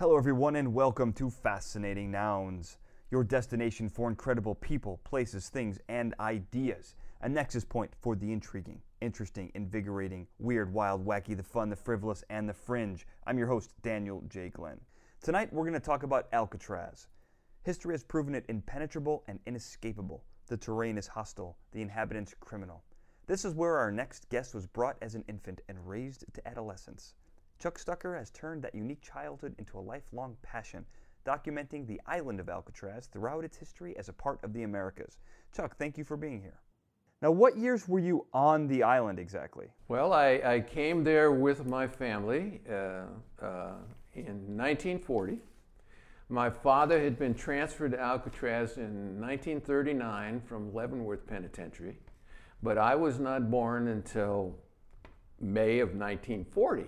Hello, everyone, and welcome to Fascinating Nouns, your destination for incredible people, places, things, and ideas. A nexus point for the intriguing, interesting, invigorating, weird, wild, wacky, the fun, the frivolous, and the fringe. I'm your host, Daniel J. Glenn. Tonight, we're going to talk about Alcatraz. History has proven it impenetrable and inescapable. The terrain is hostile, the inhabitants criminal. This is where our next guest was brought as an infant and raised to adolescence. Chuck Stucker has turned that unique childhood into a lifelong passion, documenting the island of Alcatraz throughout its history as a part of the Americas. Chuck, thank you for being here. Now, what years were you on the island exactly? Well, I, I came there with my family uh, uh, in 1940. My father had been transferred to Alcatraz in 1939 from Leavenworth Penitentiary, but I was not born until May of 1940.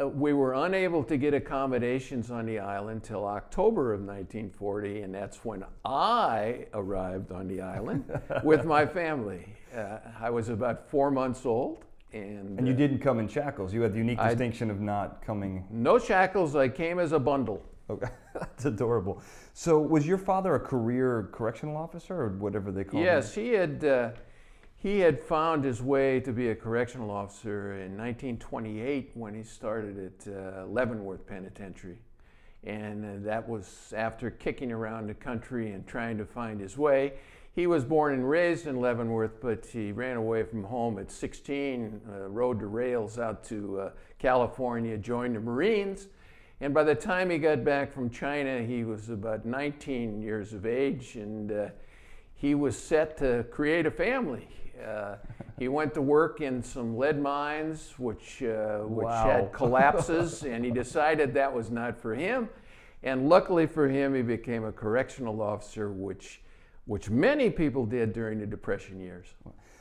Uh, we were unable to get accommodations on the island till October of 1940, and that's when I arrived on the island with my family. Uh, I was about four months old. And, And you uh, didn't come in shackles. You had the unique I- distinction of not coming. no shackles, I came as a bundle. Okay, that's adorable. So, was your father a career correctional officer or whatever they call it? Yes, him? he had, uh, he had found his way to be a correctional officer in 1928 when he started at uh, Leavenworth Penitentiary. And uh, that was after kicking around the country and trying to find his way. He was born and raised in Leavenworth, but he ran away from home at 16, uh, rode the rails out to uh, California, joined the Marines. And by the time he got back from China, he was about 19 years of age, and uh, he was set to create a family. Uh, he went to work in some lead mines, which, uh, which Wow. had collapses, and he decided that was not for him. And luckily for him, he became a correctional officer, which, which many people did during the Depression years.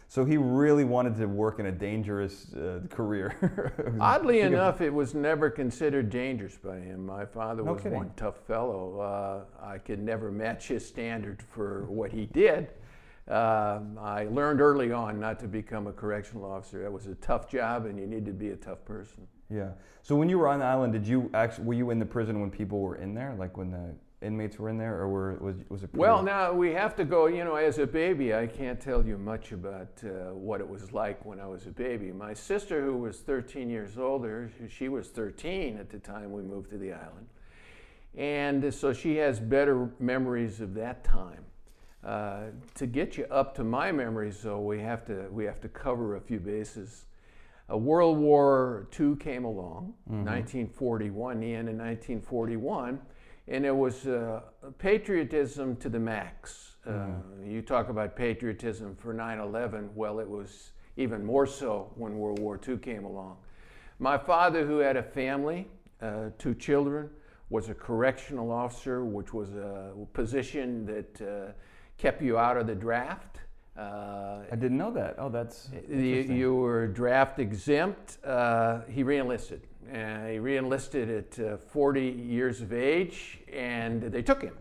So, he really wanted to work in a dangerous uh, career. Oddly enough, it was never considered dangerous by him. My father No was kidding. one tough fellow. Uh, I could never match his standard for what he did. Um I learned early on not to become a correctional officer. That was a tough job, and you need to be a tough person. Yeah. So when you were on the island, did you actually were you in the prison when people were in there, like when the inmates were in there, or were was was it? pretty- Well, now we have to go. You know, as a baby, I can't tell you much about uh, what it was like when I was a baby. My sister, who was 13 years older, she was 13 at the time we moved to the island, and so she has better memories of that time. Uh, to get you up to my memories, though, we have to we have to cover a few bases. Uh, World War II came along, 1941, the end of 1941, and it was uh, patriotism to the max. Uh, You talk about patriotism for 9 11, well, it was even more so when World War II came along. My father, who had a family, uh, two children, was a correctional officer, which was a position that uh, kept you out of the draft. Uh, I didn't know that. Oh, that's you, you were draft exempt. Uh, he reenlisted. Uh, he reenlisted at uh, 40 years of age, and they took him.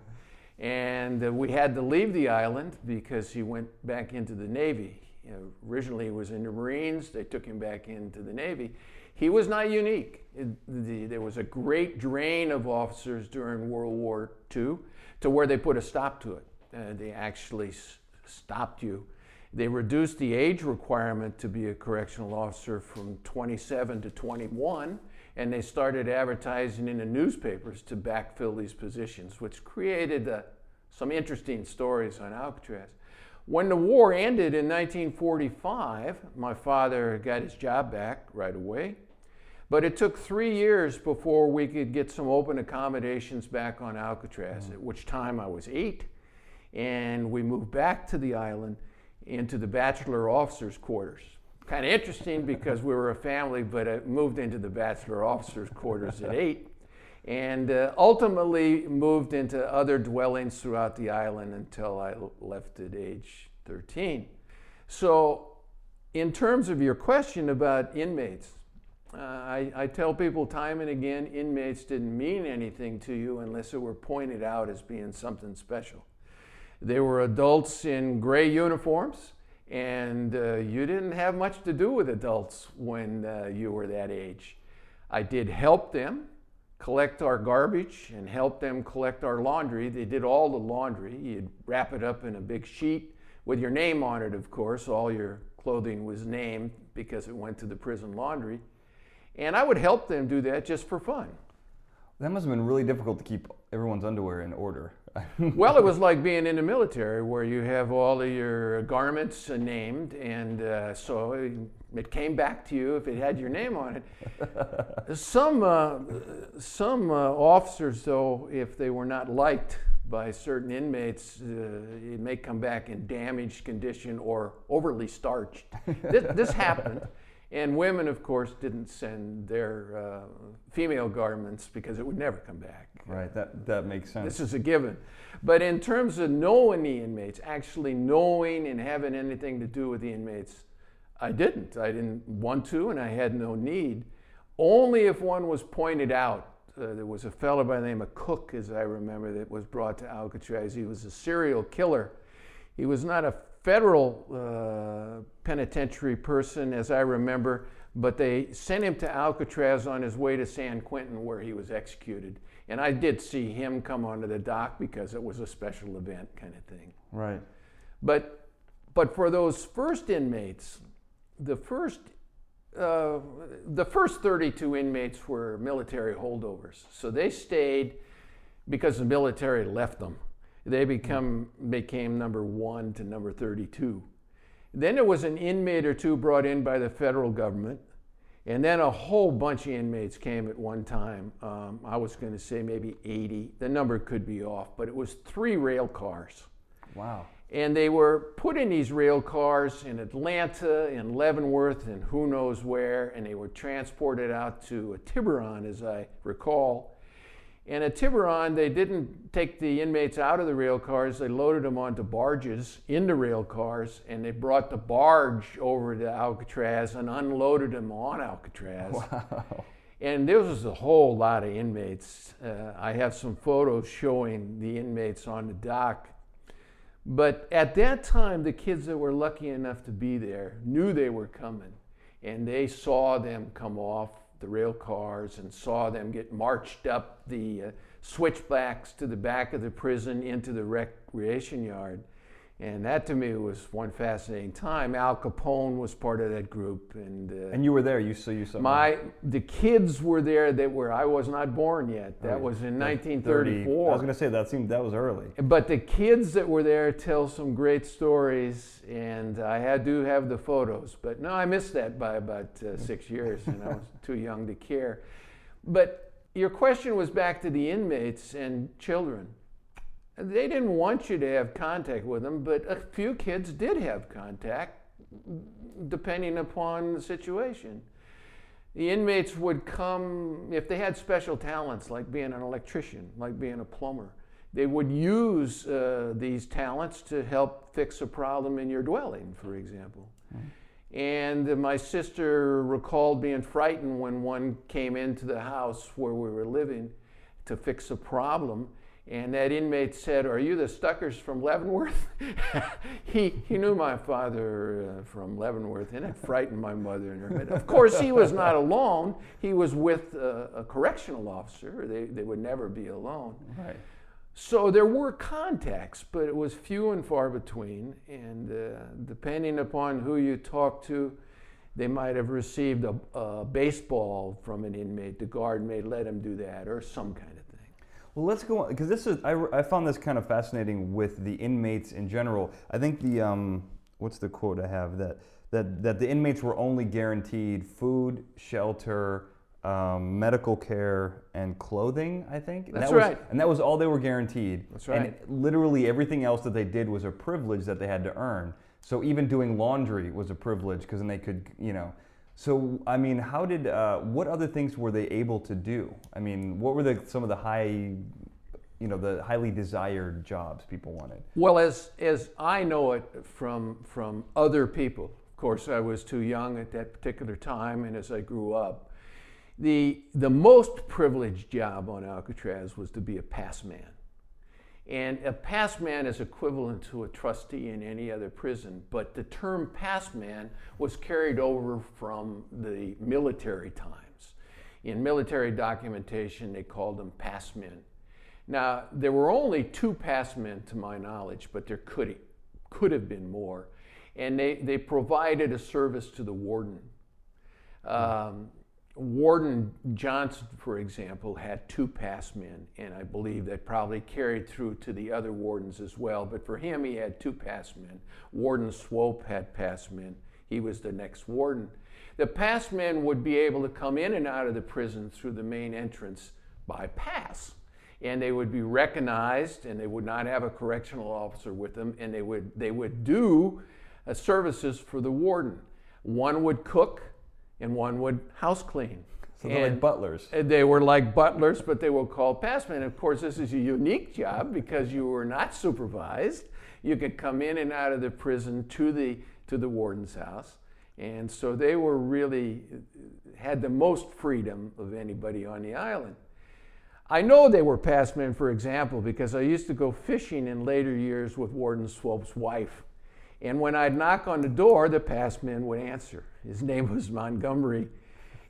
And uh, we had to leave the island because he went back into the Navy. You know, originally, he was in the Marines. They took him back into the Navy. He was not unique. It- the- there was a great drain of officers during World War II to where they put a stop to it. Uh, they actually s- stopped you. They reduced the age requirement to be a correctional officer from 27 to 21, and they started advertising in the newspapers to backfill these positions, which created uh, some interesting stories on Alcatraz. When the war ended in 1945, my father got his job back right away. But it took three years before we could get some open accommodations back on Alcatraz, at which time I was eight. And we moved back to the island into the bachelor officers' quarters. Kind of interesting because we were a family, but I moved into the bachelor officers' quarters at eight. And uh, ultimately moved into other dwellings throughout the island until I left at age 13. So, in terms of your question about inmates, uh, I, I tell people time and again inmates didn't mean anything to you unless it were pointed out as being something special. They were adults in gray uniforms, and uh, you didn't have much to do with adults when uh, you were that age. I did help them collect our garbage and help them collect our laundry. They did all the laundry. You'd wrap it up in a big sheet with your name on it, of course. All your clothing was named because it went to the prison laundry. And I would help them do that just for fun. That must have been really difficult to keep everyone's underwear in order. well, it was like being in the military where you have all of your garments named, and uh, so it came back to you if it had your name on it. some uh, some uh, officers, though, if they were not liked by certain inmates, uh, it may come back in damaged condition or overly starched. this, this happened. And women, of course, didn't send their uh, female garments because it would never come back. Right, that, that makes sense. This is a given. But in terms of knowing the inmates, actually knowing and having anything to do with the inmates, I didn't. I didn't want to, and I had no need. Only if one was pointed out. Uh, there was a fellow by the name of Cook, as I remember, that was brought to Alcatraz. He was a serial killer. He was not a federal uh, penitentiary person, as I remember, but they sent him to Alcatraz on his way to San Quentin, where he was executed. And I did see him come onto the dock because it was a special event kind of thing. Right. But, but for those first inmates, the first, uh, the first 32 inmates were military holdovers. So they stayed because the military left them. They become, became number one to number 32. Then there was an inmate or two brought in by the federal government. And then a whole bunch of inmates came at one time. Um, I was going to say maybe 80. The number could be off, but it was three rail cars. Wow. And they were put in these rail cars in Atlanta, in Leavenworth, and who knows where, and they were transported out to Tiburon, as I recall. And at Tiburon, they didn't take the inmates out of the rail cars. They loaded them onto barges into rail cars, and they brought the barge over to Alcatraz and unloaded them on Alcatraz. Wow. And there was a whole lot of inmates. Uh, I have some photos showing the inmates on the dock. But at that time, the kids that were lucky enough to be there knew they were coming, and they saw them come off the rail cars and saw them get marched up the uh, switchbacks to the back of the prison into the recreation yard. And that to me was one fascinating time. Al Capone was part of that group, and uh, and you were there. You saw you saw my the kids were there that were I was not born yet. That was in 1934. I was going to say that seemed that was early. But the kids that were there tell some great stories, and I had to have the photos. But no, I missed that by about uh, six years, and I was too young to care. But your question was back to the inmates and children. They didn't want you to have contact with them, but a few kids did have contact, depending upon the situation. The inmates would come, if they had special talents, like being an electrician, like being a plumber, they would use uh, these talents to help fix a problem in your dwelling, for example. And my sister recalled being frightened when one came into the house where we were living to fix a problem and that inmate said, Are you the Stuckers from Leavenworth? he, he knew my father uh, from Leavenworth, and it frightened my mother and her. But of course, he was not alone. He was with a, a correctional officer. They, they would never be alone. Right. So there were contacts, but it was few and far between. And uh, depending upon who you talked to, they might have received a, a baseball from an inmate. The guard may let him do that, or some kind well, let's go on because this is I, I found this kind of fascinating with the inmates in general. I think the um, what's the quote I have that that that the inmates were only guaranteed food, shelter, um, medical care, and clothing. I think that's that right, was, and that was all they were guaranteed. That's right. And literally everything else that they did was a privilege that they had to earn. So even doing laundry was a privilege because then they could, you know. So, I mean, how did, uh, what other things were they able to do? I mean, what were the, some of the high, you know, the highly desired jobs people wanted? Well, as, as I know it from, from other people, of course, I was too young at that particular time, and as I grew up, the, the most privileged job on Alcatraz was to be a pass man. And a pass man is equivalent to a trustee in any other prison, but the term pass man was carried over from the military times. In military documentation, they called them passmen. Now, there were only two passmen to my knowledge, but there could, could have been more. And they, they provided a service to the warden. Um, Warden Johnston, for example, had two passmen, and I believe that probably carried through to the other wardens as well. But for him, he had two passmen. Warden Swope had passmen. He was the next warden. The passmen would be able to come in and out of the prison through the main entrance by pass. And they would be recognized, and they would not have a correctional officer with them, and they would, they would do uh, services for the warden. One would cook, and one would house clean. So they're like butlers. They were like butlers, but they were called passmen. Of course, this is a unique job because you were not supervised. You could come in and out of the prison to the to the warden's house, and so they were really had the most freedom of anybody on the island. I know they were passmen, for example, because I used to go fishing in later years with Warden Swope's wife. And when I'd knock on the door, the passmen would answer. His name was Montgomery.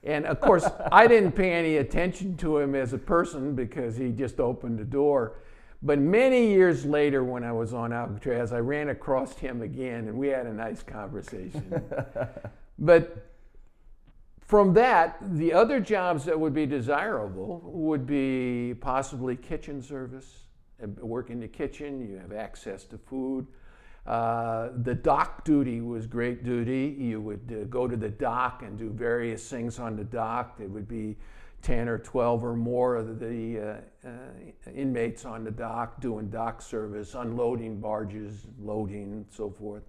And of course, I didn't pay any attention to him as a person because he just opened the door. But many years later, when I was on Alcatraz, I ran across him again and we had a nice conversation. but from that, the other jobs that would be desirable would be possibly kitchen service. Uh, work in the kitchen, you have access to food. Uh, the dock duty was great duty. You would uh, go to the dock and do various things on the dock. There would be 10 or 12 or more of the uh, uh, inmates on the dock doing dock service, unloading barges, loading, and so forth.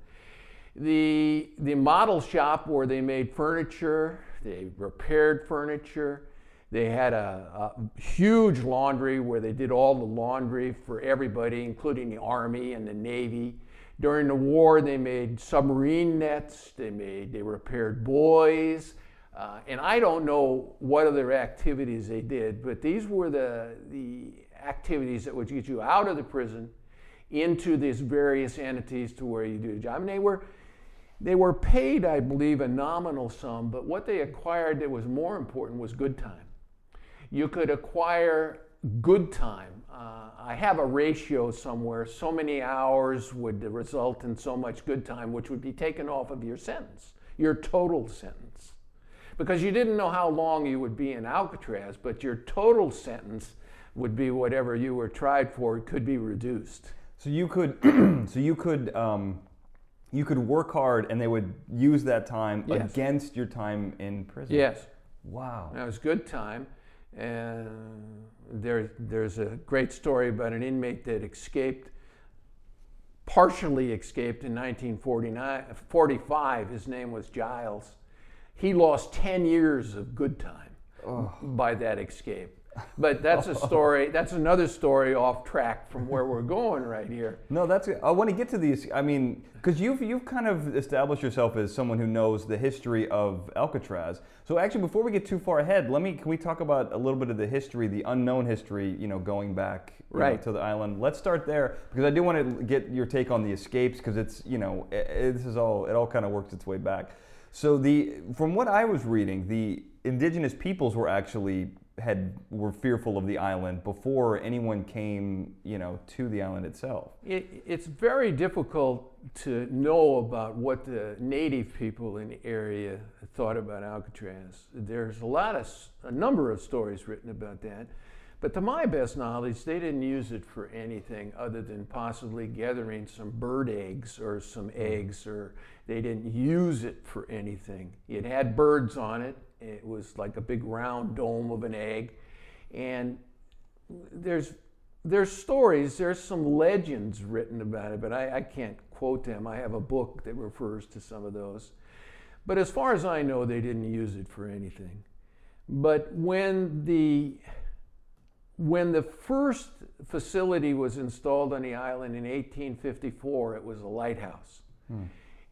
The, the model shop where they made furniture, they repaired furniture. They had a, a, huge laundry where they did all the laundry for everybody, including the Army and the Navy. During the war, they made submarine nets, they made, they repaired buoys, uh, and I don't know what other activities they did, but these were the, the activities that would get you out of the prison into these various entities to where you do the job. And they were, they were paid, I believe, a nominal sum, but what they acquired that was more important was good time. You could acquire good time uh, I have a ratio somewhere. So many hours would result in so much good time, which would be taken off of your sentence, your total sentence. Because you didn't know how long you would be in Alcatraz, but your total sentence would be whatever you were tried for could be reduced. So you could, so you could, um, you could work hard, and they would use that time yes. against your time in prison. Yes. Wow. That was good time, and there, there's a great story about an inmate that escaped, partially escaped in 1945. His name was Giles. He lost 10 years of good time oh. by that escape. But that's a oh. story. That's another story off track from where we're going right here. No, that's. I want to get to these. I mean, because you've you've kind of established yourself as someone who knows the history of Alcatraz. So actually, before we get too far ahead, let me can we talk about a little bit of the history, the unknown history, you know, going back right know, to the island. Let's start there because I do want to get your take on the escapes because it's you know it, it, this is all it all kind of works its way back. So the from what I was reading, the indigenous peoples were actually had were fearful of the island before anyone came, you know, to the island itself. It, it's very difficult to know about what the native people in the area thought about Alcatraz. There's a lot of a number of stories written about that, but to my best knowledge, they didn't use it for anything other than possibly gathering some bird eggs or some hmm. eggs, or they didn't use it for anything. It had birds on it it was like a big round dome of an egg. And there's there's stories, there's some legends written about it, but I, I, can't quote them. I have a book that refers to some of those. But as far as I know, they didn't use it for anything. But when the when the first facility was installed on the island in 1854, it was a lighthouse. Hmm.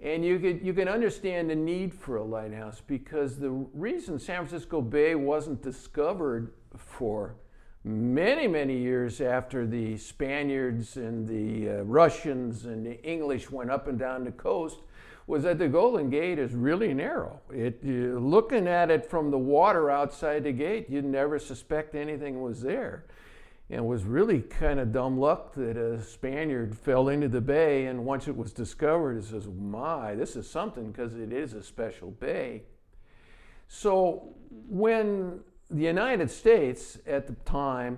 And you can, you can understand the need for a lighthouse because the reason San Francisco Bay wasn't discovered for many, many years after the Spaniards and the uh, Russians and the English went up and down the coast was that the Golden Gate is really narrow. It, looking at it from the water outside the gate, you'd never suspect anything was there. And was really kind of dumb luck that a Spaniard fell into the bay, and once it was discovered, it says, "My, this is something," because it is a special bay. So when the United States at the time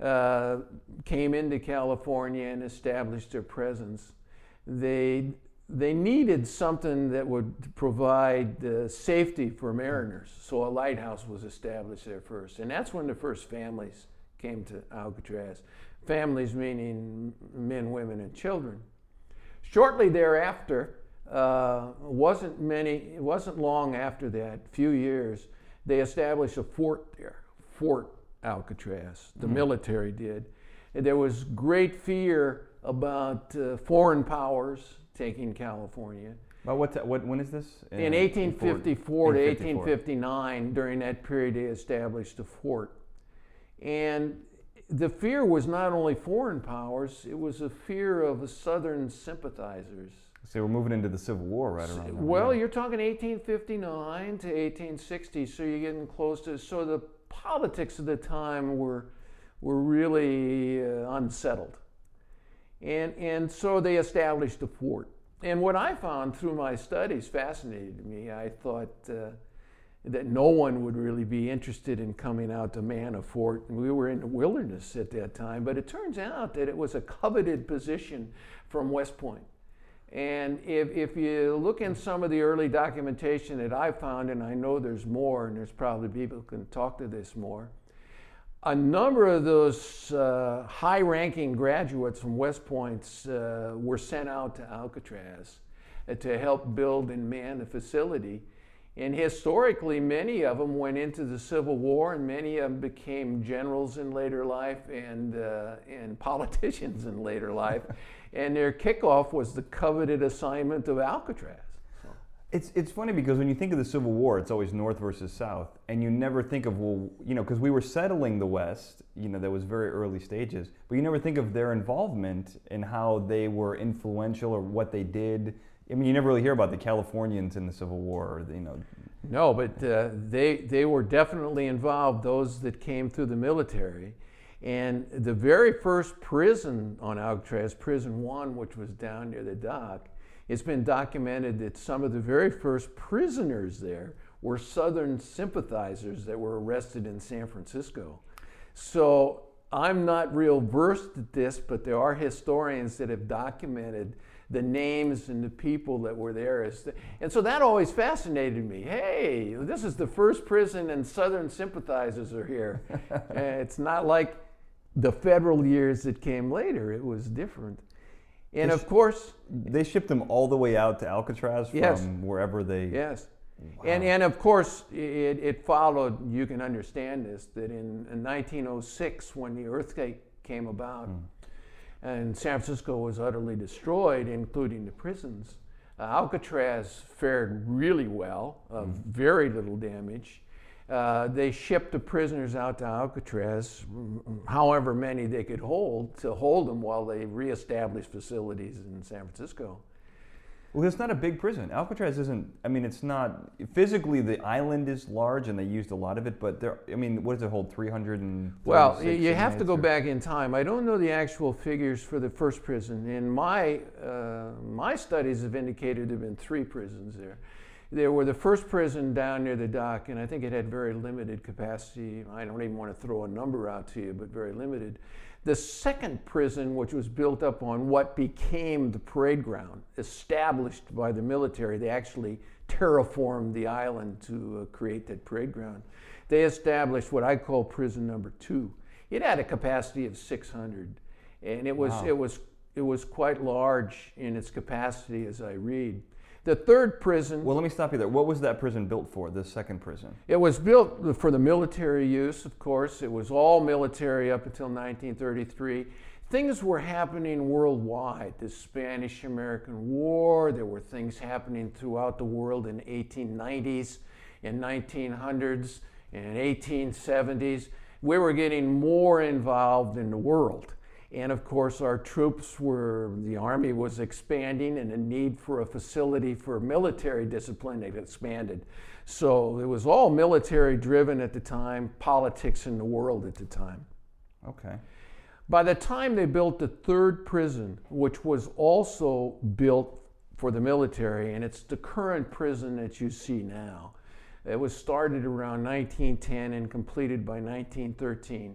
uh, came into California and established their presence, they they needed something that would provide uh, safety for mariners. So a lighthouse was established there first. And that's when the first families came to Alcatraz. Families meaning men, women, and children. Shortly thereafter, uh, wasn't many, it wasn't long after that, few years, they established a fort there, Fort Alcatraz. The mm. military did. And there was great fear about uh, foreign powers taking California. But what, what, when is this? In, in 1854 to 1859, during that period, they established a fort. And the fear was not only foreign powers, it was a fear of the Southern sympathizers. So we're moving into the Civil War right around. Well, you're talking 1859 to 1860, so you're getting close to. So the politics of the time were, were really uh, unsettled. And, and so they established a fort. And what I found through my studies fascinated me. I thought uh, that no one would really be interested in coming out to man a fort. We were in the wilderness at that time, but it turns out that it was a coveted position from West Point. And if, if you look in some of the early documentation that I found, and I know there's more, and there's probably people who can talk to this more, a number of those uh, high ranking graduates from West Point uh, were sent out to Alcatraz to help build and man the facility. And historically, many of them went into the Civil War, and many of them became generals in later life and, uh, and politicians in later life. and their kickoff was the coveted assignment of Alcatraz. It's, it's funny because when you think of the Civil War, it's always North versus South, and you never think of, well, you know, because we were settling the West, you know, that was very early stages, but you never think of their involvement in how they were influential or what they did. I mean, you never really hear about the Californians in the Civil War, or the, you know. No, but uh, they, they were definitely involved, those that came through the military. And the very first prison on Alcatraz, Prison 1, which was down near the dock, it's been documented that some of the very first prisoners there were Southern sympathizers that were arrested in San Francisco. So I'm not real versed at this, but there are historians that have documented the names and the people that were there. And so that always fascinated me. Hey, this is the first prison, and Southern sympathizers are here. it's not like the federal years that came later, it was different. And of course, they shipped them all the way out to Alcatraz from yes. wherever they. Yes. Wow. And, and of course, it, it followed, you can understand this, that in, in 1906, when the earthquake came about mm. And San Francisco was utterly destroyed, including the prisons, uh, Alcatraz fared really well, uh, mm. very little damage. Uh, they shipped the prisoners out to Alcatraz, however many they could hold, to hold them while they reestablished facilities in San Francisco. Well, it's not a big prison. Alcatraz isn't. I mean, it's not physically. The island is large, and they used a lot of it. But there, I mean, what does it hold? Three hundred and. Well, you have to go or? back in time. I don't know the actual figures for the first prison. In my uh, my studies have indicated there've been three prisons there. There were the first prison down near the dock, and I think it had very limited capacity. I don't even want to throw a number out to you, but very limited. The second prison, which was built up on what became the parade ground, established by the military, they actually terraformed the island to uh, create that parade ground. They established what I call prison number two. It had a capacity of 600, and it was wow. it was it was quite large in its capacity, as I read. The third prison. Well, let me stop you there. What was that prison built for, the second prison? It was built for the military use, of course. It was all military up until 1933. Things were happening worldwide. The Spanish American War, there were things happening throughout the world in 1890s, in 1900s, in 1870s. We were getting more involved in the world. And of course, our troops were, the Army was expanding, and the need for a facility for military discipline had expanded. So it was all military driven at the time, politics in the world at the time. Okay. By the time they built the third prison, which was also built for the military, and it's the current prison that you see now, it was started around 1910 and completed by 1913.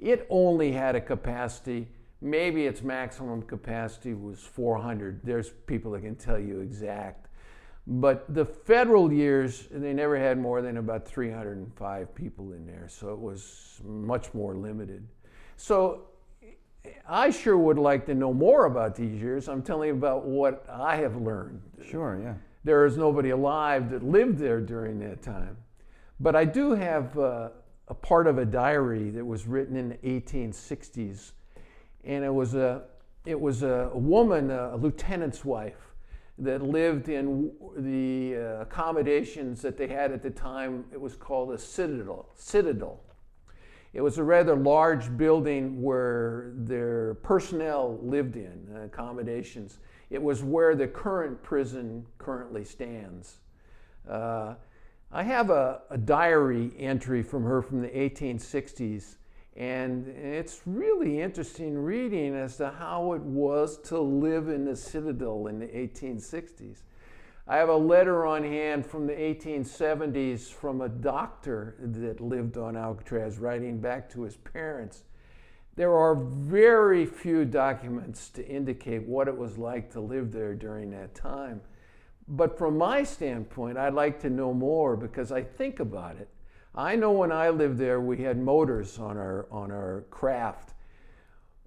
It only had a capacity, maybe its maximum capacity was 400. There's people that can tell you exact. But the federal years, they never had more than about 305 people in there, so it was much more limited. So I sure would like to know more about these years. I'm telling you about what I have learned. Sure, yeah. There is nobody alive that lived there during that time. But I do have uh, a part of a diary that was written in the 1860s, and it was a it was a woman, a lieutenant's wife, that lived in the uh, accommodations that they had at the time. It was called a citadel. Citadel. It was a rather large building where their personnel lived in, uh, accommodations. It was where the current prison currently stands. Uh, I have a, a, diary entry from her from the 1860s, and it's really interesting reading as to how it was to live in the Citadel in the 1860s. I have a letter on hand from the 1870s from a doctor that lived on Alcatraz writing back to his parents. There are very few documents to indicate what it was like to live there during that time. But from my standpoint, I'd like to know more because I think about it. I know when I lived there, we had motors on our, on our craft.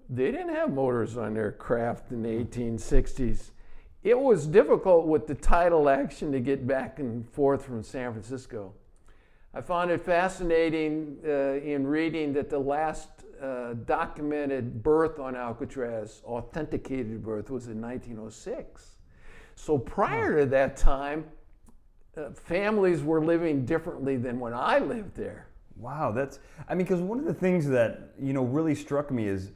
They didn't have motors on their craft in the 1860s. It was difficult with the tidal action to get back and forth from San Francisco. I found it fascinating uh, in reading that the last uh, documented birth on Alcatraz, authenticated birth, was in 1906. So prior to that time, uh, families were living differently than when I lived there. Wow, that's I mean, because one of the things that you know really struck me is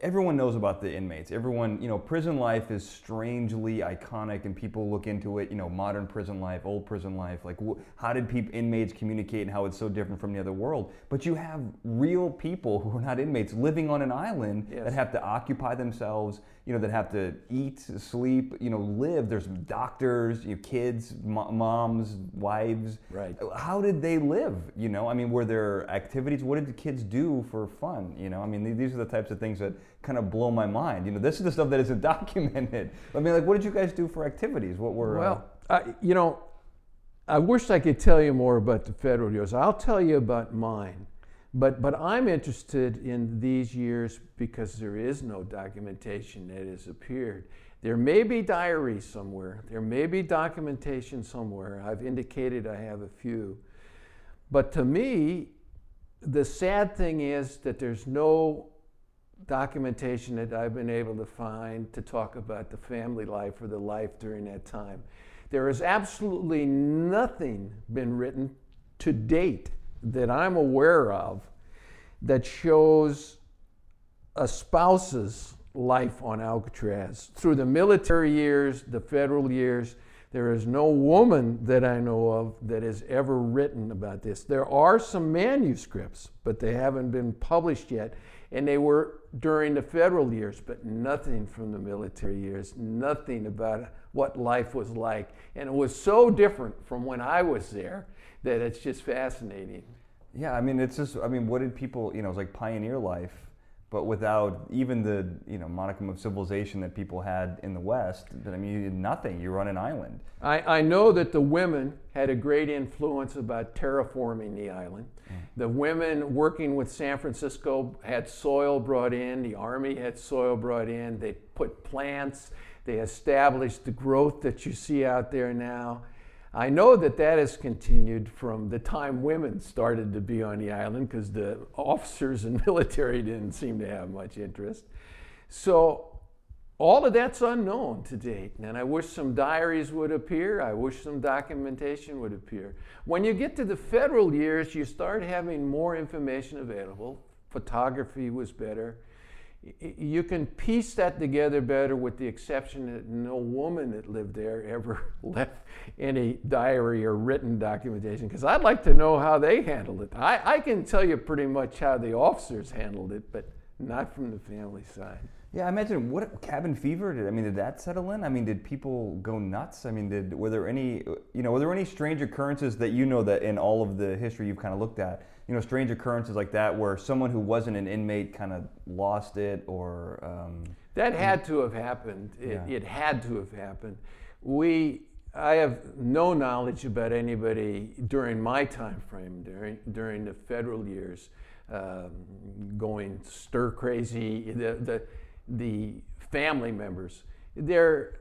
everyone knows about the inmates. Everyone, you know, prison life is strangely iconic, and people look into it. You know, modern prison life, old prison life. Like, wh- how did people inmates communicate, and how it's so different from the other world? But you have real people who are not inmates living on an island yes. that have to occupy themselves. You know, that have to eat, sleep. You know, live. There's doctors, you know, kids, moms, wives. Right. How did they live? You know, I mean, were there activities? What did the kids do for fun? You know, I mean, these are the types of things that kind of blow my mind. You know, this is the stuff that isn't documented. I mean, like, what did you guys do for activities? What were uh, well, uh, you know, I wish I could tell you more about the federal years. I'll tell you about mine, but but I'm interested in these years because there is no documentation that has appeared. There may be diaries somewhere. There may be documentation somewhere. I've indicated I have a few. But to me, the sad thing is that there's no documentation that I've been able to find to talk about the family life or the life during that time. There has absolutely nothing been written to date that I'm aware of that shows a spouse's life on Alcatraz. Through the military years, the federal years, there is no woman that I know of that has ever written about this. There are some manuscripts, but they haven't been published yet. And they were during the federal years, but nothing from the military years, nothing about what life was like. And it was so different from when I was there that it's just fascinating. Yeah, I mean, it's just, I mean, what did people, you know, it's like pioneer life but without even the you know modicum of civilization that people had in the West, I mean, you did nothing. You were on an island. I, I know that the women had a great influence about terraforming the island. Mm. The women working with San Francisco had soil brought in. The Army had soil brought in. They put plants. They established the growth that you see out there now. I know that that has continued from the time women started to be on the island because the officers and military didn't seem to have much interest. So all of that's unknown to date. And I wish some diaries would appear. I wish some documentation would appear. When you get to the federal years, you start having more information available. Photography was better. You can piece that together better with the exception that no woman that lived there ever left any diary or written documentation because I'd like to know how they handled it. I, I can tell you pretty much how the officers handled it, but not from the family side. Yeah, I imagine what cabin fever did. I mean, did that settle in? I mean, did people go nuts? I mean, did were there any you know were there any strange occurrences that you know that in all of the history you've kind of looked at? You know, strange occurrences like that where someone who wasn't an inmate kind of lost it or. Um, that had to have happened. It, yeah. it had to have happened. We I have no knowledge about anybody during my time frame during during the federal years um, going stir crazy. The, the the family members. There,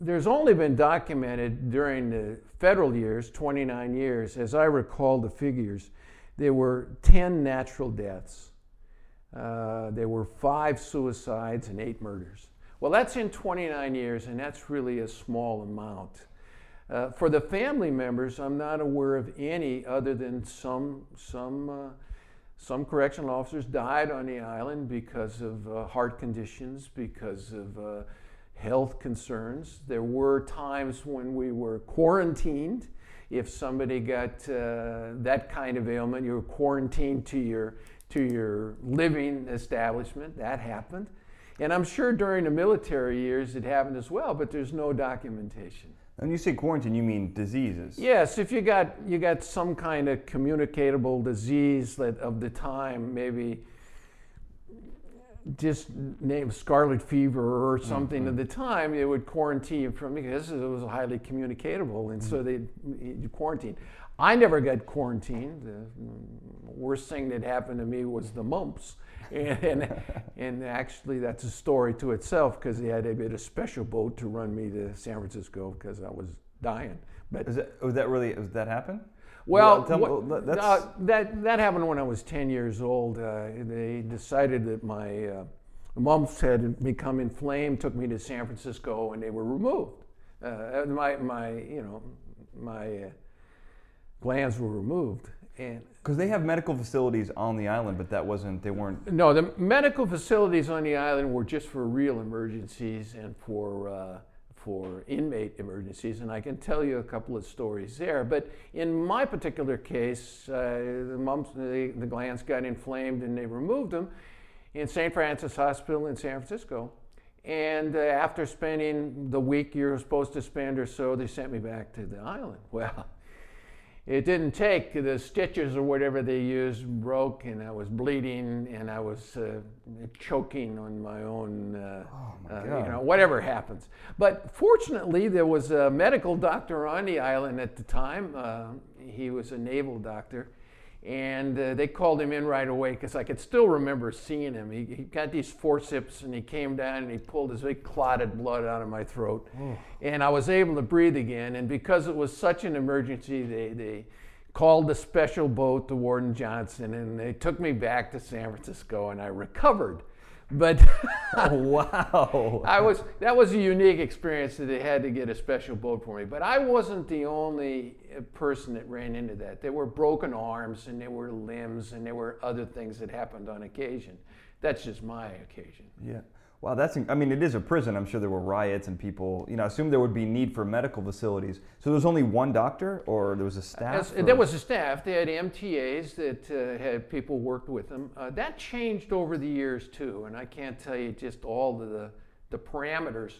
there's only been documented during the federal years, 29 years, as I recall the figures, there were 10 natural deaths. Uh, there were five suicides and eight murders. Well, that's in 29 years, and that's really a small amount. Uh, for the family members, I'm not aware of any other than some, some uh, some correctional officers died on the island because of uh, heart conditions, because of uh, health concerns. There were times when we were quarantined. If somebody got uh, that kind of ailment, you were quarantined to your, to your living establishment. That happened. And I'm sure during the military years it happened as well, but there's no documentation. When you say quarantine, you mean diseases? Yes, if you got you got some kind of communicable disease that of the time, maybe just name scarlet fever or something mm-hmm. at the time, it would quarantine you from because it was highly communicable, and mm-hmm. so they quarantine. I never got quarantined. The worst thing that happened to me was the mumps and, and, and, actually that's a story to itself because they had to get a special boat to run me to San Francisco because I was dying. But is that, was that really was that happen? Well, what, uh, that that happened when I was 10 years old. Uh, they decided that my uh, mumps had become inflamed, took me to San Francisco, and they were removed. Uh, my my you know my uh, glands were removed, and because they have medical facilities on the island, but that wasn't they weren't. No, the medical facilities on the island were just for real emergencies and for uh, for inmate emergencies, and I can tell you a couple of stories there. But in my particular case, uh, the mumps, the, the glands got inflamed, and they removed them in St. Francis Hospital in San Francisco. And uh, after spending the week you're supposed to spend or so, they sent me back to the island. Well, it didn't take the stitches or whatever they used broke and i was bleeding and i was uh, choking on my own uh, oh my uh, you know whatever happens. But fortunately there was a medical doctor on the island at the time. Uh, he was a naval doctor and uh, they called him in right away because I could still remember seeing him. He, he, got these forceps and he came down and he pulled this big clotted blood out of my throat. Oh. And I was able to breathe again. And because it was such an emergency, they, they called the special boat, the Warden Johnston, and they took me back to San Francisco and I recovered. But oh, wow, I was that was a unique experience that they had to get a special boat for me. But I wasn't the only uh, person that ran into that. There were broken arms and there were limbs and there were other things that happened on occasion. That's just my occasion. Yeah. Wow, that's, I mean, it is a prison. I'm sure there were riots and people, you know, I assume there would be need for medical facilities. So there was only one doctor or there was a staff? As, there was a staff. They had MTAs that uh, had people worked with them. Uh, that changed over the years too, and I can't tell you just all the, the parameters.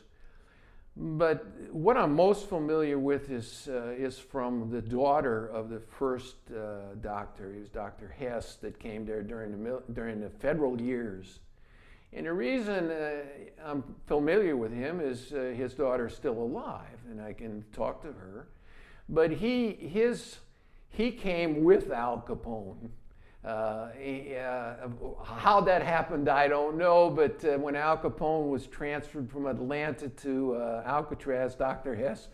But what I'm most familiar with is, uh, is from the daughter of the first uh, doctor. He was Dr. Hess that came there during the, during the federal years and the reason uh, I'm familiar with him is uh, his daughter's still alive, and I can talk to her. But he, his, he came with Al Capone. Uh, he, uh, how that happened, I don't know, but uh, when Al Capone was transferred from Atlanta to uh, Alcatraz, Dr. Hess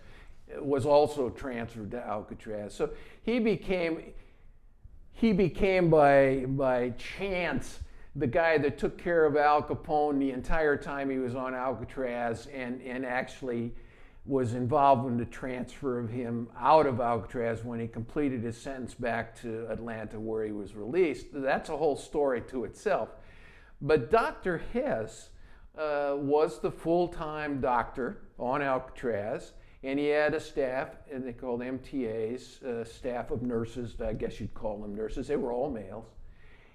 was also transferred to Alcatraz. So he became, he became by, by chance the guy that took care of Al Capone the entire time he was on Alcatraz and, and actually was involved in the transfer of him out of Alcatraz when he completed his sentence back to Atlanta where he was released. That's a whole story to itself. But Dr. Hess uh, was the full time doctor on Alcatraz, and he had a staff, and they called MTAs, uh, staff of nurses, I guess you'd call them nurses. They were all males.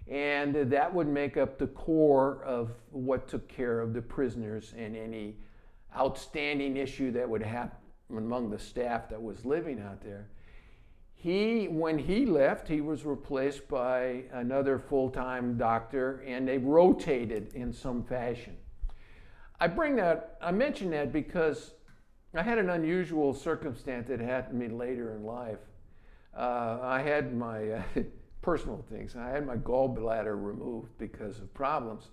And that would make up the core of what took care of the prisoners and any outstanding issue that would happen among the staff that was living out there. He, when he left, he was replaced by another full-time doctor, and they rotated in some fashion. I bring that, I mention that because I had an unusual circumstance that happened to me later in life. Uh, I had my uh, personal things. I had my gallbladder removed because of problems.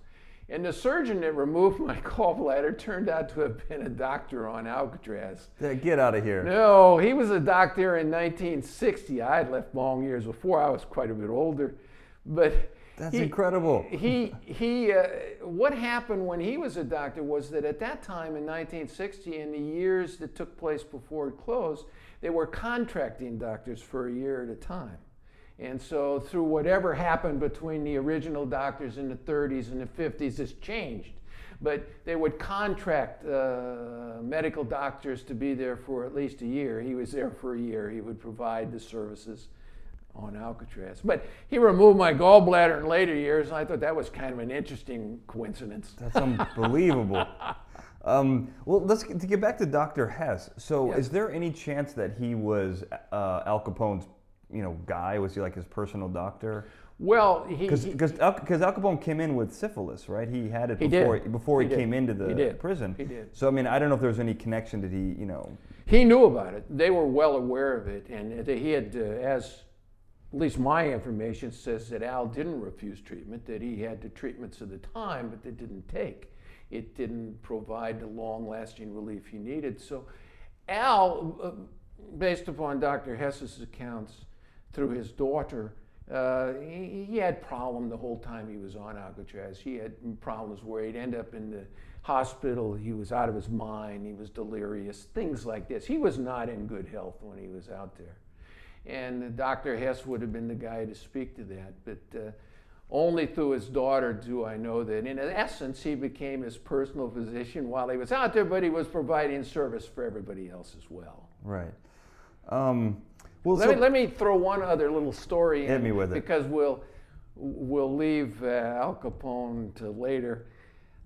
And the surgeon that removed my gallbladder turned out to have been a doctor on Alcatraz. Get out of here. No, he was a doctor in 1960. I had left long years before. I was quite a bit older. But that's he, incredible. He, he, uh, what happened when he was a doctor was that at that time in 1960, in the years that took place before it closed, they were contracting doctors for a year at a time. And so, through whatever happened between the original doctors in the 30s and the 50s, this changed. But they would contract uh, medical doctors to be there for at least a year. He was there for a year. He would provide the services on Alcatraz. But he removed my gallbladder in later years, and I thought that was kind of an interesting coincidence. That's unbelievable. um, well, let's get, to get back to Dr. Hess. So, yes. is there any chance that he was uh, Al Capone's you know guy? Was he like his personal doctor? Well, because because Al, Al, Capone came in with syphilis, right? He had it he before did. before he, he came into the he prison. He did. So I mean, I don't know if there was any connection that he you know. He knew about it. They were well aware of it, and he had, uh, as at least my information says that Al didn't refuse treatment. That he had the treatments of the time, but they didn't take. It didn't provide the long-lasting relief he needed. So, Al, uh, based upon Dr. Hess's accounts through his daughter, uh, he, he, had problem the whole time he was on Alcatraz. He had problems where he'd end up in the hospital. He was out of his mind. He was delirious. Things like this. He was not in good health when he was out there. And Dr. Hess would have been the guy to speak to that. But uh, only through his daughter do I know that. In essence, he became his personal physician while he was out there, but he was providing service for everybody else as well. Right. Um, well, let, so, me, let me throw one other little story hit in me with it. because we'll we'll leave uh, Al Capone to later.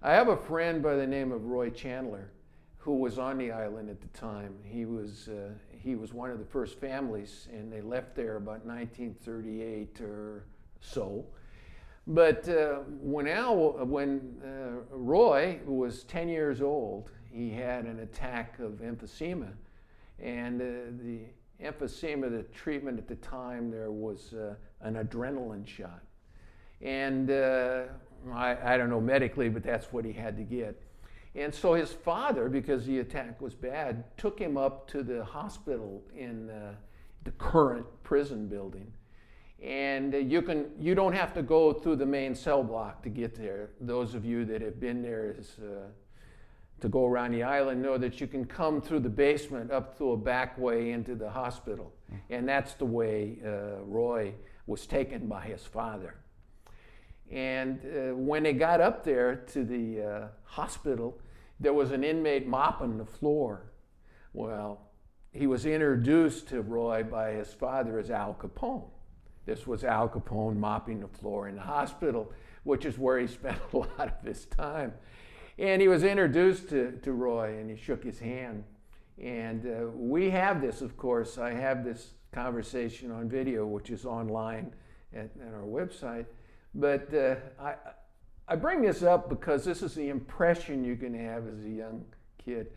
I have a friend by the name of Roy Chandler, who was on the island at the time. He was uh, he was one of the first families, and they left there about 1938 or so. But uh, when Al, when uh, Roy was 10 years old, he had an attack of emphysema, and uh, the emphysema, the treatment at the time, there was uh, an adrenaline shot. And uh, I, I don't know medically, but that's what he had to get. And so his father, because the attack was bad, took him up to the hospital in uh, the current prison building. And uh, you can you don't have to go through the main cell block to get there. Those of you that have been there is uh, to go around the island know that you can come through the basement up through a back way into the hospital. And that's the way uh, Roy was taken by his father. And uh, when they got up there to the uh, hospital, there was an inmate mopping the floor. Well, he was introduced to Roy by his father as Al Capone. This was Al Capone mopping the floor in the hospital, which is where he spent a lot of his time. And he was introduced to, to Roy and he shook his hand. And uh, we have this, of course. I have this conversation on video, which is online at, at our website. But uh, I, I bring this up because this is the impression you can have as a young kid.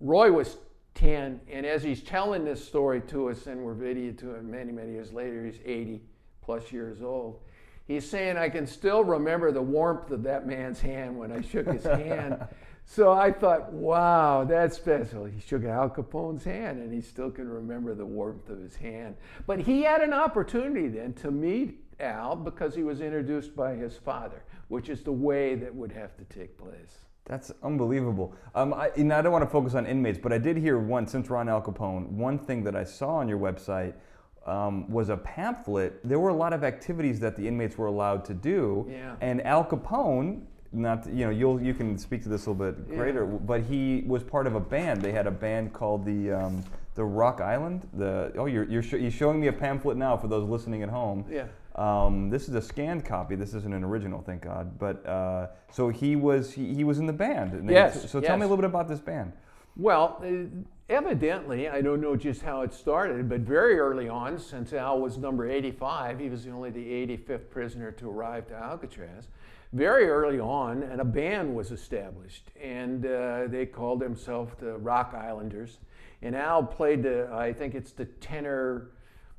Roy was 10, and as he's telling this story to us, and we're video to him many, many years later, he's 80 plus years old. He's saying, I can still remember the warmth of that man's hand when I shook his hand. So I thought, wow, that's special. He shook Al Capone's hand and he still can remember the warmth of his hand. But he had an opportunity then to meet Al because he was introduced by his father, which is the way that would have to take place. That's unbelievable. Um, I, I don't want to focus on inmates, but I did hear one, since we're on Al Capone, one thing that I saw on your website um, was a pamphlet. There were a lot of activities that the inmates were allowed to do, Yeah. and Al Capone. Not you know you'll you can speak to this a little bit greater, yeah. but he was part of a band. They had a band called the um, the Rock Island. The oh you're you're, sh- you're showing me a pamphlet now for those listening at home. Yeah. Um, this is a scanned copy. This isn't an original, thank God. But uh, so he was he, he was in the band. Yes, So tell me a little bit about this band. Well, uh, evidently, I don't know just how it started, but very early on, since Al was number 85, he was only the 85th prisoner to arrive to Alcatraz. Very early on, and a band was established, and uh, they called themselves the Rock Islanders. And Al played the, I think it's the tenor,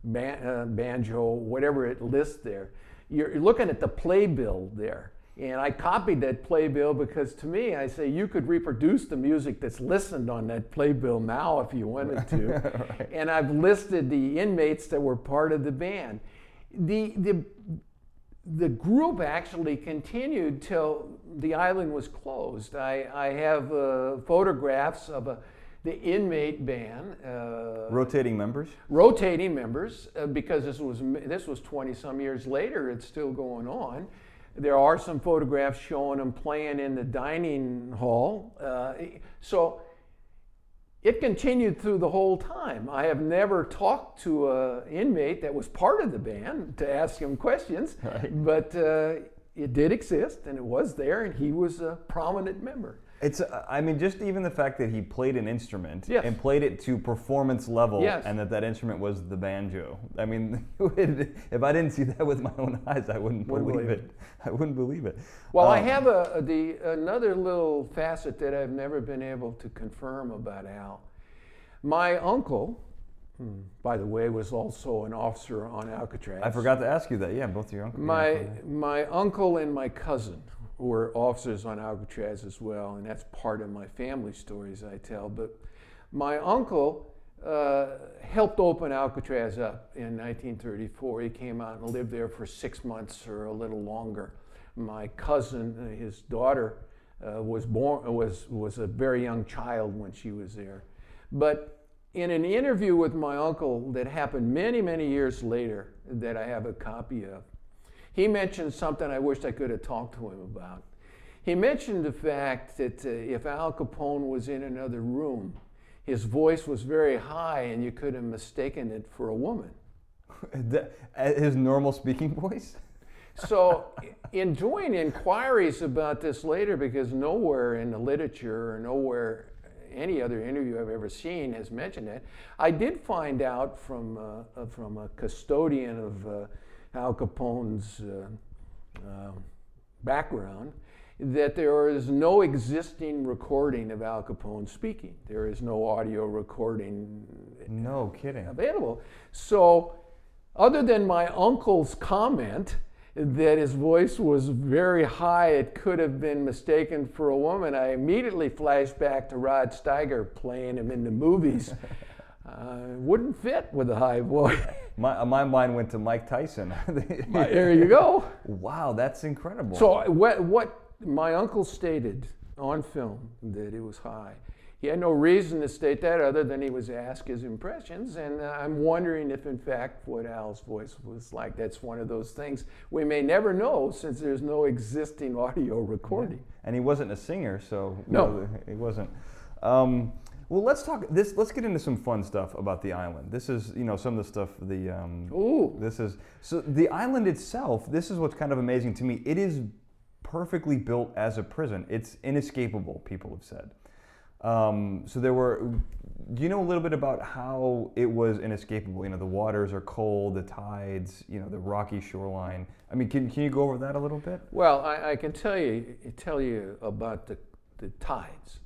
ban- uh, banjo, whatever it lists there. You're, you're looking at the playbill there. And I copied that playbill because to me, I say you could reproduce the music that's listened on that playbill now if you wanted to. And I've listed the inmates that were part of the band. The, the, the group actually continued till the island was closed. I, I have uh, photographs of a, the inmate band. Uh, Rotating members. rotating members uh, because this was this was 20 some years later it's still going on there are some photographs showing him playing in the dining hall. Uh, so it continued through the whole time. I have never talked to an inmate that was part of the band to ask him questions Right. but uh, it did exist and it was there and he was a prominent member It's uh, I mean just even the fact that he played an instrument Yes. and played it to performance level, Yes. and that that instrument was the banjo. I mean, if I didn't see that with my own eyes, I wouldn't, Wouldn't believe, believe it. I wouldn't believe it. Well, I Um, have a, the another little facet that I've never been able to confirm about Al. My uncle, hmm, by the way, was also an officer on Alcatraz. I forgot to ask you that. Yeah, both your uncle. My my uncle and my cousin were officers on Alcatraz as well, and that's part of my family stories I tell. But my uncle uh, helped open Alcatraz up in 1934. He came out and lived there for six months or a little longer. My cousin, uh, his daughter, uh, was born was was a very young child when she was there. But in an interview with my uncle that happened many many years later, that I have a copy of, he mentioned something I wished I could have talked to him about. He mentioned the fact that uh, if Al Capone was in another room, his voice was very high and you could have mistaken it for a woman. Uh, his normal speaking voice. So, in doing inquiries about this later, because nowhere in the literature or nowhere any other interview I've ever seen has mentioned it, I did find out from, uh, uh, from a custodian of uh, Al Capone's uh, um background that there is no existing recording of Al Capone speaking. There is no audio recording No kidding. available. So, other than my uncle's comment that his voice was very high, it could have been mistaken for a woman, I immediately flashed back to Rod Steiger playing him in the movies. Uh, wouldn't fit with a high voice. My, uh, my mind went to Mike Tyson. there you go. wow, that's incredible. So what, what my uncle stated on film that it was high. He had no reason to state that other than he was asked his impressions, and uh, I'm wondering if, in fact, what Al's voice was like. That's one of those things we may never know since there's no existing audio recording. and he wasn't a singer, so No. he wasn't. Um, well, let's talk this. Let's get into some fun stuff about the island. This is, you know, some of the stuff. The um, Ooh, this is so the island itself. This is what's kind of amazing to me. It is perfectly built as a prison. It's inescapable. People have said. Um, so there were. Do you know a little bit about how it was inescapable? You know, the waters are cold, the tides, you know, the rocky shoreline. I mean, can, can you go over that a little bit? Well, I, I can tell you tell you about the, the tides.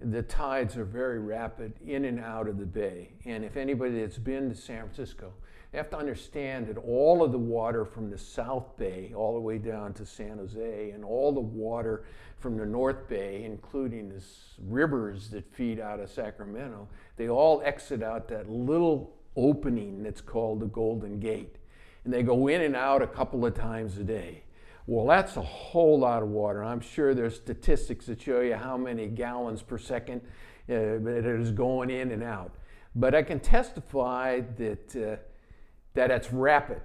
The tides are very rapid in and out of the bay. And if anybody that's been to San Francisco, you have to understand that all of the water from the South Bay all the way down to San Jose, and all the water from the North Bay, including the rivers that feed out of Sacramento, they all exit out that little opening that's called the Golden Gate. And they go in and out a couple of times a day. Well, that's a whole lot of water. I'm sure there's statistics that show you how many gallons per second uh, that is going in and out. But I can testify that uh, that it's rapid.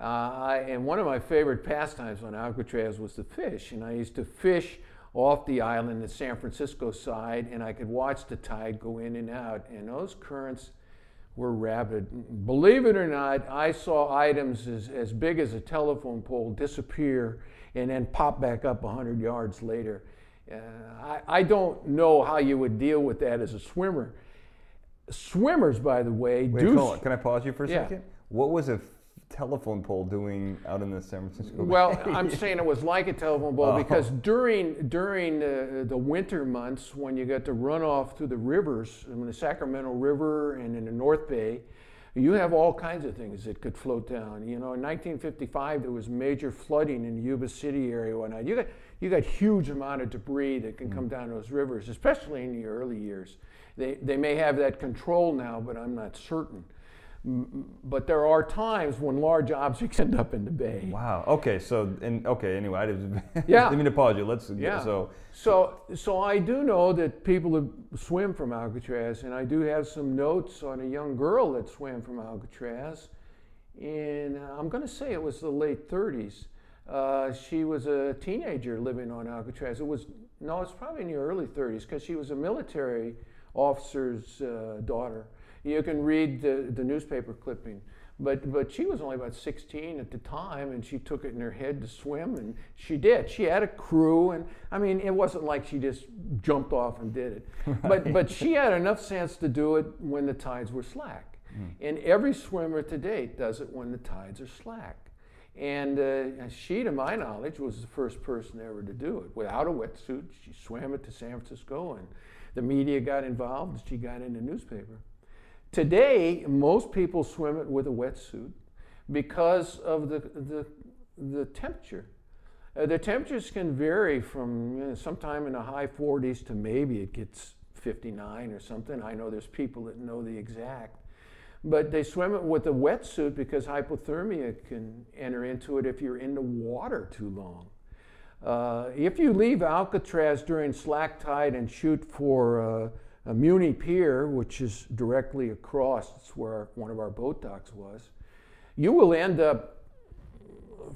Uh, I, and one of my favorite pastimes on Alcatraz was to fish, and I used to fish off the island, the San Francisco side, and I could watch the tide go in and out. And those currents were rapid. Believe it or not, I saw items as, as big as a telephone pole disappear and then pop back up 100 yards later. Uh, I, I don't know how you would deal with that as a swimmer. Swimmers, by the way, Wait, do. Can I pause you for a Yeah. second? What was a telephone pole doing out in the San Francisco? Well, Bay? I'm saying it was like a telephone pole Oh. because during during the, the winter months when you got to run off through the rivers, I mean, the Sacramento River and in the North Bay, you have all kinds of things that could float down. You know, in 1955 there was major flooding in the Yuba City area. and whatnot. You got you got huge amount of debris that can come mm. down those rivers, especially in the early years. They they may have that control now, but I'm not certain. But there are times when large objects end up in the bay. Wow. Okay. So, and okay. Anyway, I didn't. Yeah. mean to pause you. Let's. Yeah. So, So, so I do know that people who swim from Alcatraz, and I do have some notes on a young girl that swam from Alcatraz. Uh, I'm going to say it was the late 30s. Uh, she was a teenager living on Alcatraz. It was no, it's probably in the early 30s because she was a military officer's uh, daughter. You can read the, the newspaper clipping. But, but she was only about 16 at the time, and she took it in her head to swim, and she did. She had a crew, and I mean, it wasn't like she just jumped off and did it. But, but she had enough sense to do it when the tides were slack. And every swimmer to date does it when the tides are slack. And uh, she, to my knowledge, was the first person ever to do it without a wetsuit. She swam it to San Francisco, and the media got involved, and she got in the newspaper. Today, most people swim it with a wetsuit because of the, the, the temperature. Uh, the temperatures can vary from you know, sometime in the high 40s to maybe it gets 59 or something. I know there's people that know the exact. But they swim it with a wetsuit because hypothermia can enter into it if you're in the water too long. Uh, if you leave Alcatraz during slack tide and shoot for uh, a Muni Pier, which is directly across, it's where one of our boat docks was, you will end up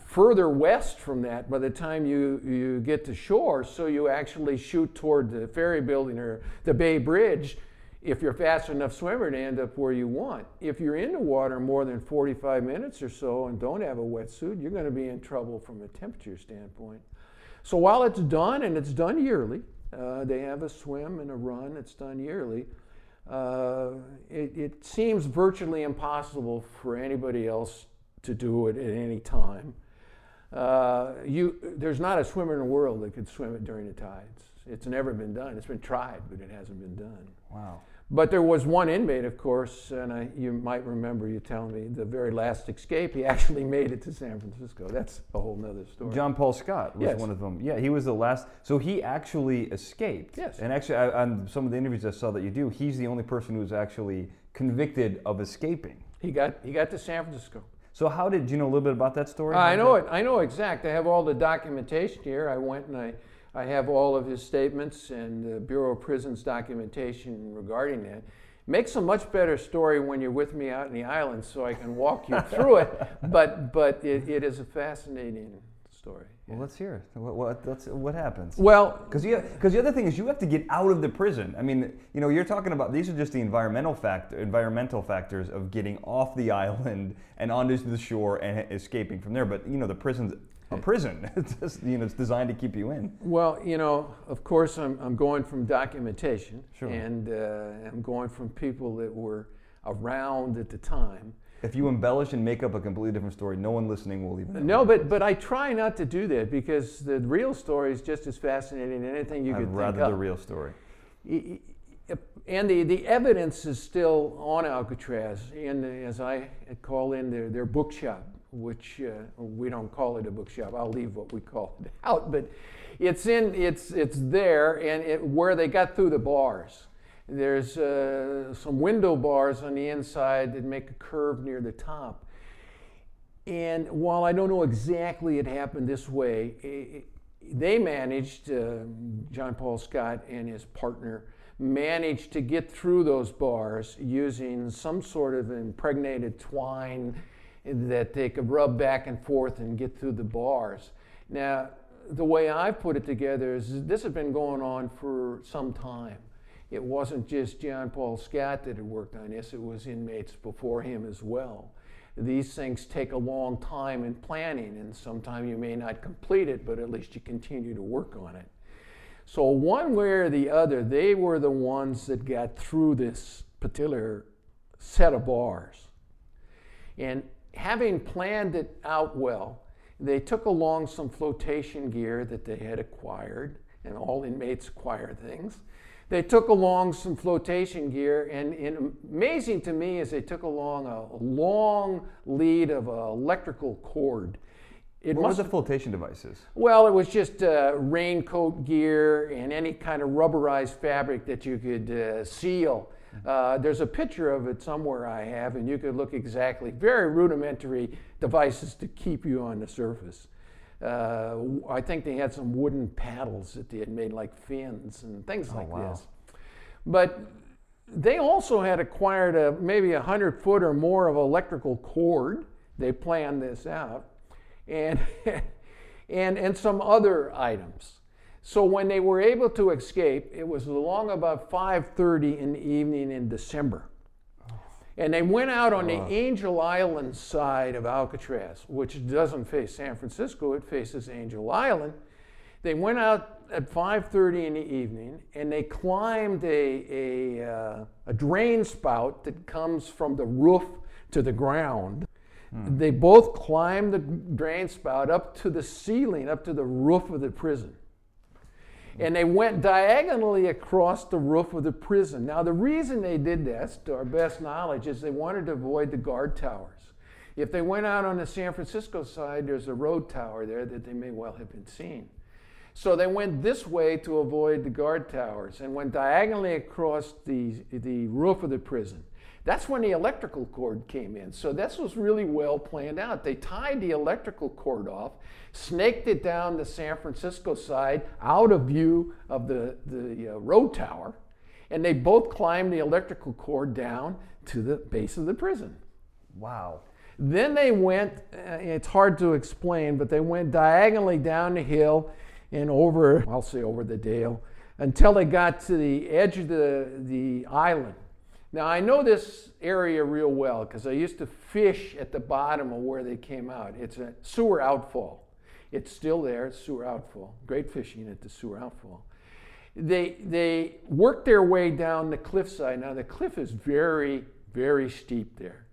further west from that by the time you, you get to shore. So you actually shoot toward the ferry building or the Bay Bridge. If you're fast enough swimmer to end up where you want. If you're in the water more than 45 minutes or so and don't have a wetsuit, you're going to be in trouble from a temperature standpoint. So while it's done, and it's done yearly, uh, they have a swim and a run, it's done yearly. Uh, it, it seems virtually impossible for anybody else to do it at any time. Uh, you, there's not a swimmer in the world that could swim it during the tides. It's never been done. It's been tried, but it hasn't been done. wow. But there was one inmate, of course, and I, you might remember you telling me the very last escape, he actually made it to San Francisco. That's a whole nother story. John Paul Scott was Yes. one of them. Yeah, he was the last. So he actually escaped. Yes. And actually, I, on some of the interviews I saw that you do, he's the only person who's actually convicted of escaping. He got, he got to San Francisco. So how did you know a little bit about that story? I know did- it. I know exact. I have all the documentation here. I went and I, I have all of his statements and the Bureau of Prisons documentation regarding that. Makes a much better story when you're with me out in the islands, so I can walk you through it. But but it, it is a fascinating story. Well, let's hear it. What what, that's, what happens? Well, Because because the other thing is you have to get out of the prison. I mean, you know, you're talking about these are just the environmental fact environmental factors of getting off the island and onto the shore and escaping from there. But you know, the prison's a prison. It's just, you know, it's designed to keep you in. Well, you know, of course, I'm, I'm going from documentation, Sure. and uh, I'm going from people that were around at the time. If you embellish and make up a completely different story, no one listening will even. know. No, but but I try not to do that because the real story is just as fascinating as anything you I'd could think rather the real story. And the, the evidence is still on Alcatraz, in as I call in their, their bookshop, which uh, we don't call it a bookshop. I'll leave what we call it out, but it's in it's it's there, and it, where they got through the bars. There's uh, some window bars on the inside that make a curve near the top. And while I don't know exactly it happened this way, i- i- they managed, uh, John Paul Scott and his partner managed to get through those bars using some sort of impregnated twine that they could rub back and forth and get through the bars. Now, the way I've put it together is this has been going on for some time. It wasn't just John Paul Scott that had worked on this, it was inmates before him as well. These things take a long time in planning, and sometimes you may not complete it, but at least you continue to work on it. So, one way or the other, they were the ones that got through this particular set of bars. And having planned it out well, they took along some flotation gear that they had acquired, and all inmates acquire things. They took along some flotation gear, and, and amazing to me is they took along a long lead of electrical cord. It what were the flotation devices? Well, it was just uh, raincoat gear and any kind of rubberized fabric that you could uh, seal uh, there's a picture of it somewhere I have, and you could look exactly, very rudimentary devices to keep you on the surface. Uh, I think they had some wooden paddles that they had made like fins and things oh, like wow. this. But they also had acquired a, maybe a hundred foot or more of electrical cord. They planned this out, and and and some other items. So when they were able to escape, it was along about 5:30 in the evening in December. And they went out on the Angel Island side of Alcatraz, which doesn't face San Francisco, it faces Angel Island. They went out at 5:30 in the evening and they climbed a, a, uh, a drain spout that comes from the roof to the ground. Hmm. They both climbed the drain spout up to the ceiling, up to the roof of the prison Mm-hmm. and they went diagonally across the roof of the prison. Now, the reason they did this, to our best knowledge, is they wanted to avoid the guard towers. If they went out on the San Francisco side, there's a road tower there that they may well have been seen. So they went this way to avoid the guard towers and went diagonally across the, the roof of the prison. That's when the electrical cord came in. So this was really well planned out. They tied the electrical cord off, snaked it down the San Francisco side out of view of the, the uh, road tower, and they both climbed the electrical cord down to the base of the prison. Wow. Then they went, uh, it's hard to explain, but they went diagonally down the hill and over, I'll say over the dale, until they got to the edge of the, the island. Now, I know this area real well because I used to fish at the bottom of where they came out. It's a sewer outfall. It's still there, it's sewer outfall. Great fishing at the sewer outfall. They, they worked their way down the cliffside. Now, the cliff is very, very steep there.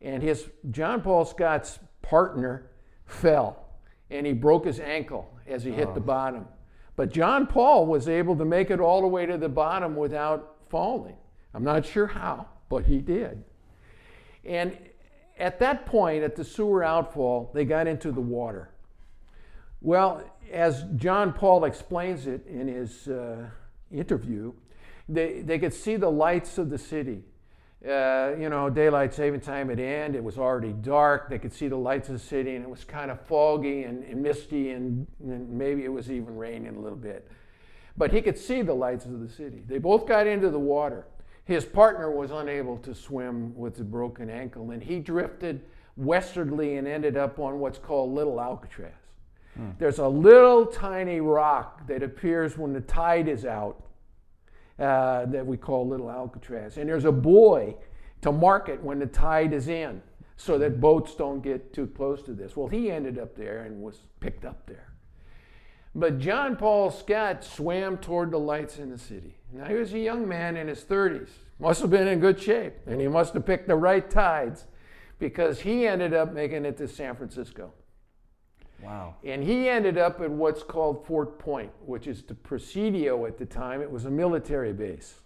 And his, John Paul Scott's partner fell and he broke his ankle as he hit oh. the bottom. But John Paul was able to make it all the way to the bottom without falling. I'm not sure how, but he did. And at that point, at the sewer outfall, they got into the water. Well, as John Paul explains it in his uh, interview, they, they could see the lights of the city. Uh, you know, daylight saving time had ended. It was already dark. They could see the lights of the city, and it was kind of foggy and, and misty, and, and, maybe it was even raining a little bit. But he could see the lights of the city. They both got into the water. His partner was unable to swim with a broken ankle, and he drifted westwardly and ended up on what's called Little Alcatraz. Hmm. There's a little tiny rock that appears when the tide is out uh, that we call Little Alcatraz. And there's a buoy to mark it when the tide is in so that boats don't get too close to this. Well, he ended up there and was picked up there. But John Paul Scott swam toward the lights in the city. Now, he was a young man in his 30s, must have been in good shape, and he must have picked the right tides because he ended up making it to San Francisco. Wow. And he ended up at what's called Fort Point, which is the Presidio at the time. It was a military base.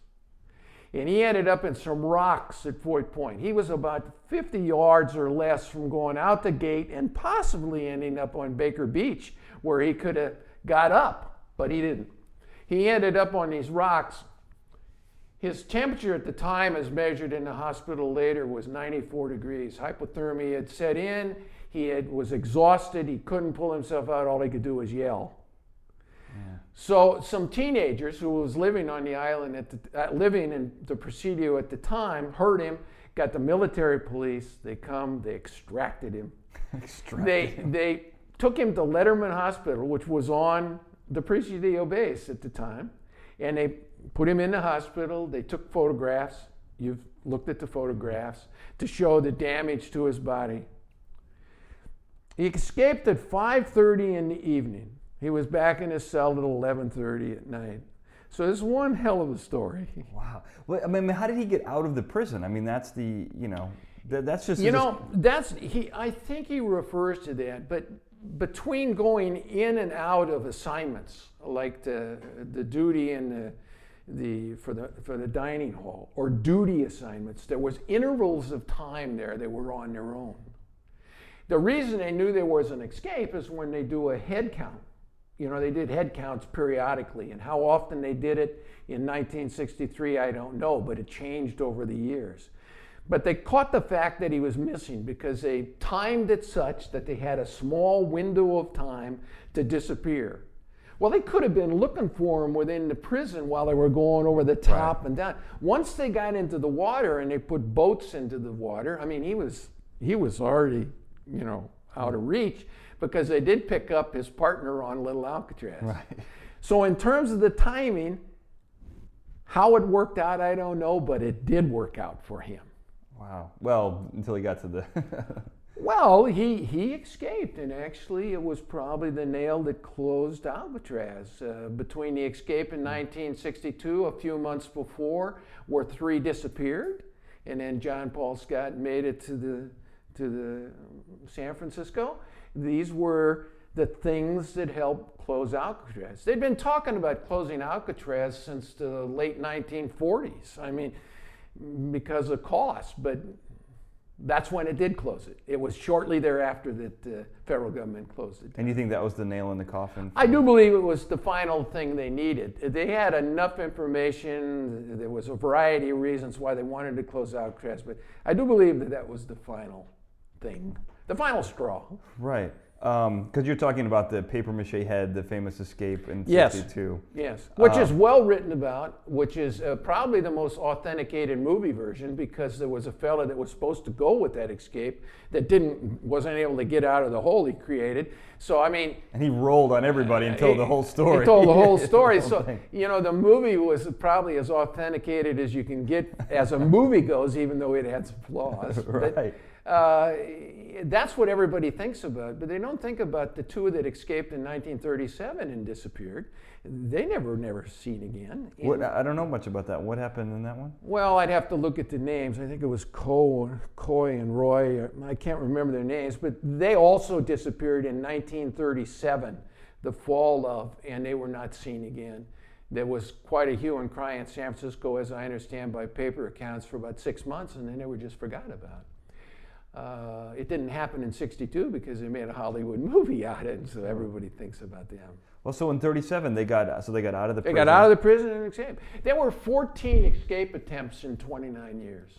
And he ended up in some rocks at Fort Point. He was about 50 yards or less from going out the gate and possibly ending up on Baker Beach, where he could have got up, but he didn't. He ended up on these rocks. His temperature at the time, as measured in the hospital later, was 94 degrees. Hypothermia had set in. He had, was exhausted. He couldn't pull himself out. All he could do was yell. Yeah. So some teenagers who was living on the island at the, uh, living in the Presidio at the time heard him, got the military police. They come, they extracted him. Extracted They him. they took him to Letterman Hospital, which was on the Presidio base at the time, and they put him in the hospital. They took photographs. You've looked at the photographs to show the damage to his body. He escaped at 5:30 in the evening. He was back in his cell at 11:30 at night. So this is one hell of a story. Wow. Well, I mean, how did he get out of the prison? I mean, that's the you know, that, that's just You know, that's he. I think he refers to that, but between going in and out of assignments, like the the duty and the the for the for the dining hall or duty assignments, there was intervals of time there they were on their own. The reason they knew there was an escape is when they do a head count. You know, they did head counts periodically, and how often they did it in 1963, I don't know, but it changed over the years. But they caught the fact that he was missing because they timed it such that they had a small window of time to disappear. Well, they could have been looking for him within the prison while they were going over the top and down. Once they got into the water and they put boats into the water, I mean, he was he was already, you know, out of reach because they did pick up his partner on Little Alcatraz. Right. So in terms of the timing, how it worked out, I don't know, but it did work out for him. Wow. Well, until he got to the. Well, he, he escaped, and actually, it was probably the nail that closed Alcatraz. Uh, between the escape in 1962, a few months before, where three disappeared, and then John Paul Scott made it to the to the San Francisco. These were the things that helped close Alcatraz. They'd been talking about closing Alcatraz since the late 1940s. I mean, because of cost, but that's when it did close it. It was shortly thereafter that the federal government closed it. and you think that was the nail in the coffin? I do believe it was the final thing they needed. They had enough information. There was a variety of reasons why they wanted to close Alcatraz, but I do believe that that was the final thing, the final straw. Right. Because you're talking about the paper mache head, the famous escape in Yes. 62. Yes, which is Um, well written about, which is uh, probably the most authenticated movie version because there was a fella that was supposed to go with that escape that didn't wasn't able to get out of the hole he created. So I mean, And he rolled on everybody and told He- the whole story. He told the whole story. whole so thing. you know, the movie was probably as authenticated as you can get as a movie goes, even though it had some flaws. But, Right. Uh, that's what everybody thinks about, but they don't think about the two that escaped in 1937 and disappeared. They never, never seen again. What, I don't know much about that. What happened in that one? well, I'd have to look at the names. I think it was Coe, Coy and Roy. I can't remember their names, but they also disappeared in 1937, the fall of, and they were not seen again. There was quite a hue and cry in San Francisco, as I understand by paper accounts, for about six months, and then they were just forgot about. Uh, it didn't happen in 62 because they made a Hollywood movie out of it, so everybody thinks about them. Well, so in 37 they got so they got out of the prison. They prison. got out of the prison and escaped. There were 14 escape attempts in 29 years.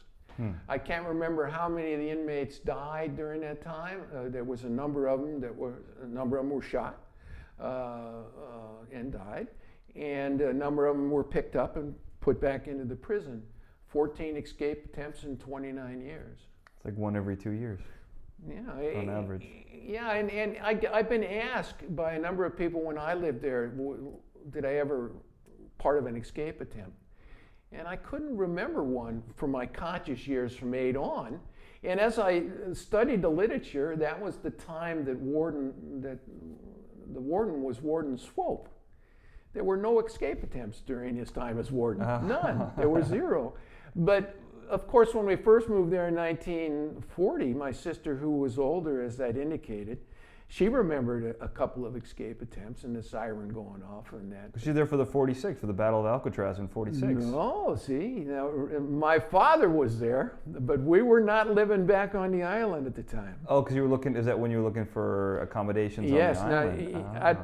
I can't remember how many of the inmates died during that time. Uh, there was a number of them that were a number of them were shot uh, uh, and died, and a number of them were picked up and put back into the prison. 14 escape attempts in 29 years. It's like one every two years. Yeah, On average. Yeah, and, and I, have been asked by a number of people when I lived there, w- did I ever part of an escape attempt? And I couldn't remember one from my conscious years from eight on. And as I studied the literature, that was the time that Warden, that the warden was Warden Swope. There were no escape attempts during his time as warden. Ah. None. There were zero. But of course, when we first moved there in 1940, my sister, who was older, as I'd indicated, she remembered a, a couple of escape attempts and the siren going off and that. Was she there for the 46 for the Battle of Alcatraz in 46? No, see, now, my father was there, but we were not living back on the island at the time. Oh, because you were looking. Is that when you were looking for accommodations yes, on the now island? y- Ah, I'd,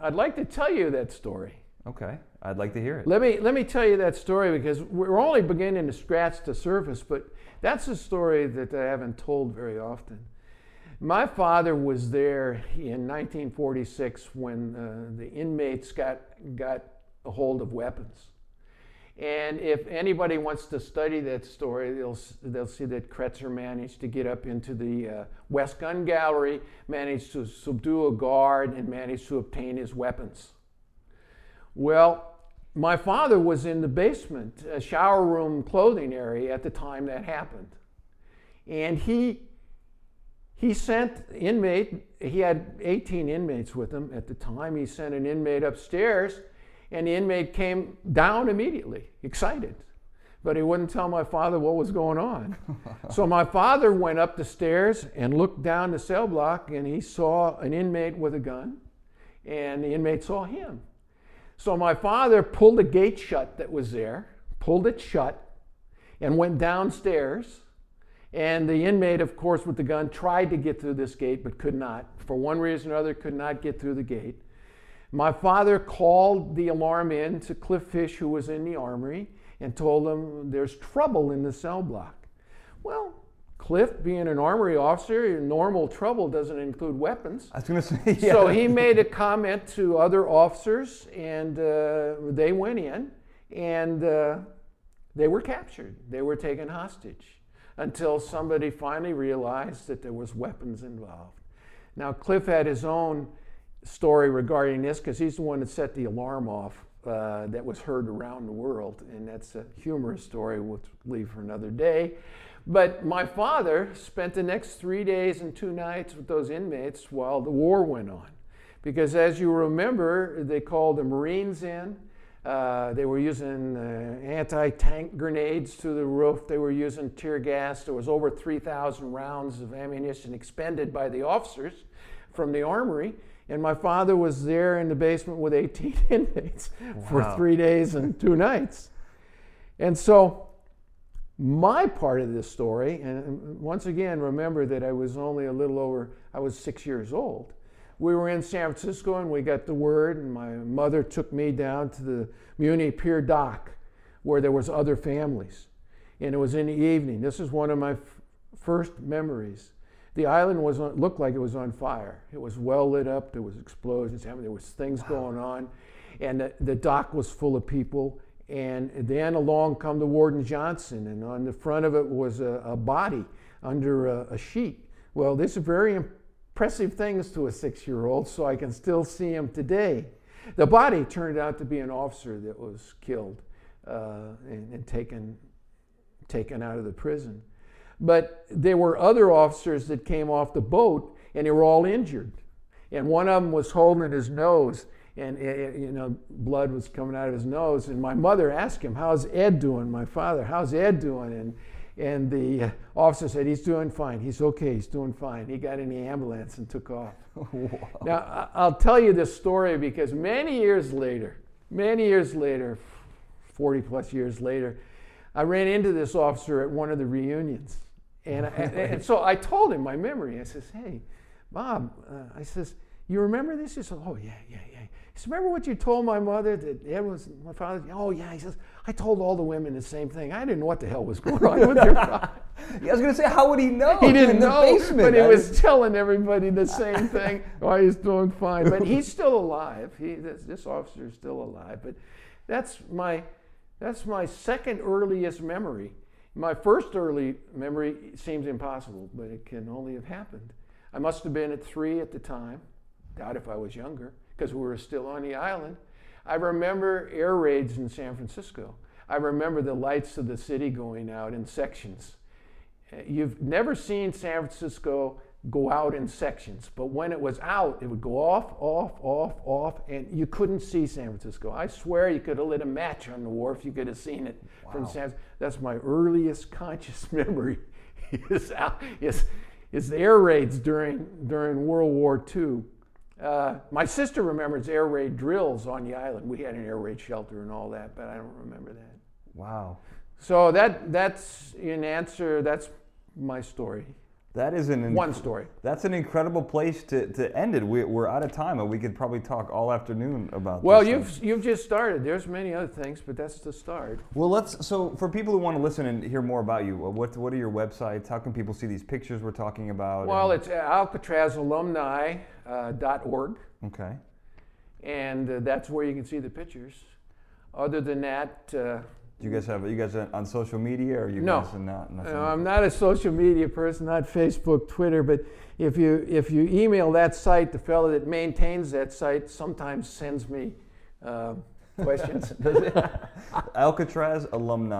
I'd like to tell you that story. Okay, I'd like to hear it. Let me let me tell you that story because we're only beginning to scratch the surface, but that's a story that I haven't told very often. My father was there in 1946 when uh, the inmates got got a hold of weapons, And if anybody wants to study that story, they'll, they'll see that Cretzer managed to get up into the uh, West Gun Gallery, managed to subdue a guard, and managed to obtain his weapons. Well, my father was in the basement, a shower room clothing area at the time that happened. And he, he sent inmate, he had 18 inmates with him at the time. He sent an inmate upstairs and the inmate came down immediately, excited. But he wouldn't tell my father what was going on. so my father went up the stairs and looked down the cell block, and he saw an inmate with a gun, and the inmate saw him. So my father pulled the gate shut that was there, pulled it shut, and went downstairs. And the inmate, of course, with the gun, tried to get through this gate but could not. For one reason or other, could not get through the gate. My father called the alarm in to Cliff Fish, who was in the armory, and told him there's trouble in the cell block. Well, Cliff, being an armory officer, normal trouble doesn't include weapons. I was going to say, yeah. So he made a comment to other officers, and uh, they went in, and uh, they were captured. They were taken hostage until somebody finally realized that there was weapons involved. Now, Cliff had his own story regarding this because he's the one that set the alarm off uh, that was heard around the world. And that's a humorous story we'll leave for another day. But my father spent the next three days and two nights with those inmates while the war went on. Because as you remember, they called the Marines in. Uh, they were using uh, anti tank grenades through the roof. They were using tear gas. There was over 3,000 rounds of ammunition expended by the officers from the armory. And my father was there in the basement with 18 inmates wow. for three days and two nights. And so, my part of this story, and once again, remember that I was only a little over, I was six years old. We were in San Francisco and we got the word, and my mother took me down to the Muni Pier dock where there was other families. And it was in the evening. This is one of my f- first memories the island was on, looked like it was on fire. It was well lit up. There was explosions happening. There was things wow. going on, and the, the, dock was full of people. And then along come the Warden Johnston, and on the front of it was a, a body under a, a, sheet. Well, this are very impressive things to a six-year-old, so I can still see him today. The body turned out to be an officer that was killed uh, and, and taken taken out of the prison. But there were other officers that came off the boat and they were all injured. And one of them was holding his nose and eh, eh, you know blood was coming out of his nose. And my mother asked him how's ed doing my father? How's ed doing? And and the uh, officer said he's doing fine. He's okay. He's doing fine. He got in the ambulance and took off. Wow. now i'll tell you this story because many years later many years later 40 plus years later i ran into this officer at one of the reunions and, I, and, so I told him my memory. I says, hey, Bob, uh, I says, you remember this? He said, oh, yeah, yeah, yeah. He says, remember what you told my mother that Ed was my father? Oh, yeah. He says, I told all the women the same thing. I didn't know what the hell was going on with your father. I was going to say, how would he know? He didn't know, basement, but he was telling everybody the same thing. oh, he's doing fine. But he's still alive. He, this, this officer is still alive. But that's my, that's my second earliest memory my first early memory seems impossible, but it can only have happened. I must have been at three at the time. Doubt if I was younger, because we were still on the island. I remember air raids in San Francisco. I remember the lights of the city going out in sections. You've never seen San Francisco go out in sections. But when it was out, it would go off, off, off, off, and you couldn't see San Francisco. I swear you could have lit a match on the wharf, you could have seen it wow. from San That's my earliest conscious memory is, out, is, is the air raids during, during World War II. Uh, my sister remembers air raid drills on the island. We had an air raid shelter and all that, but I don't remember that. Wow. So that that's in answer. That's my story. That is an one story. That's an incredible place to, to end it. We, are out of time, and we could probably talk all afternoon about. Well, you've you've just started. There's many other things, but that's the start. Well, let's. So, for people who want to listen and hear more about you, what what are your websites? How can people see these pictures we're talking about? Well, and... it's alcatrazalumni.org. Uh, okay. And uh, that's where you can see the pictures. Other than that, uh, Do you guys have you guys on social media or are you No. guys are not? No, I'm not a social media person, not Facebook, Twitter, but if you if you email that site, the fellow that maintains that site sometimes sends me uh, questions. Alcatraz alumni.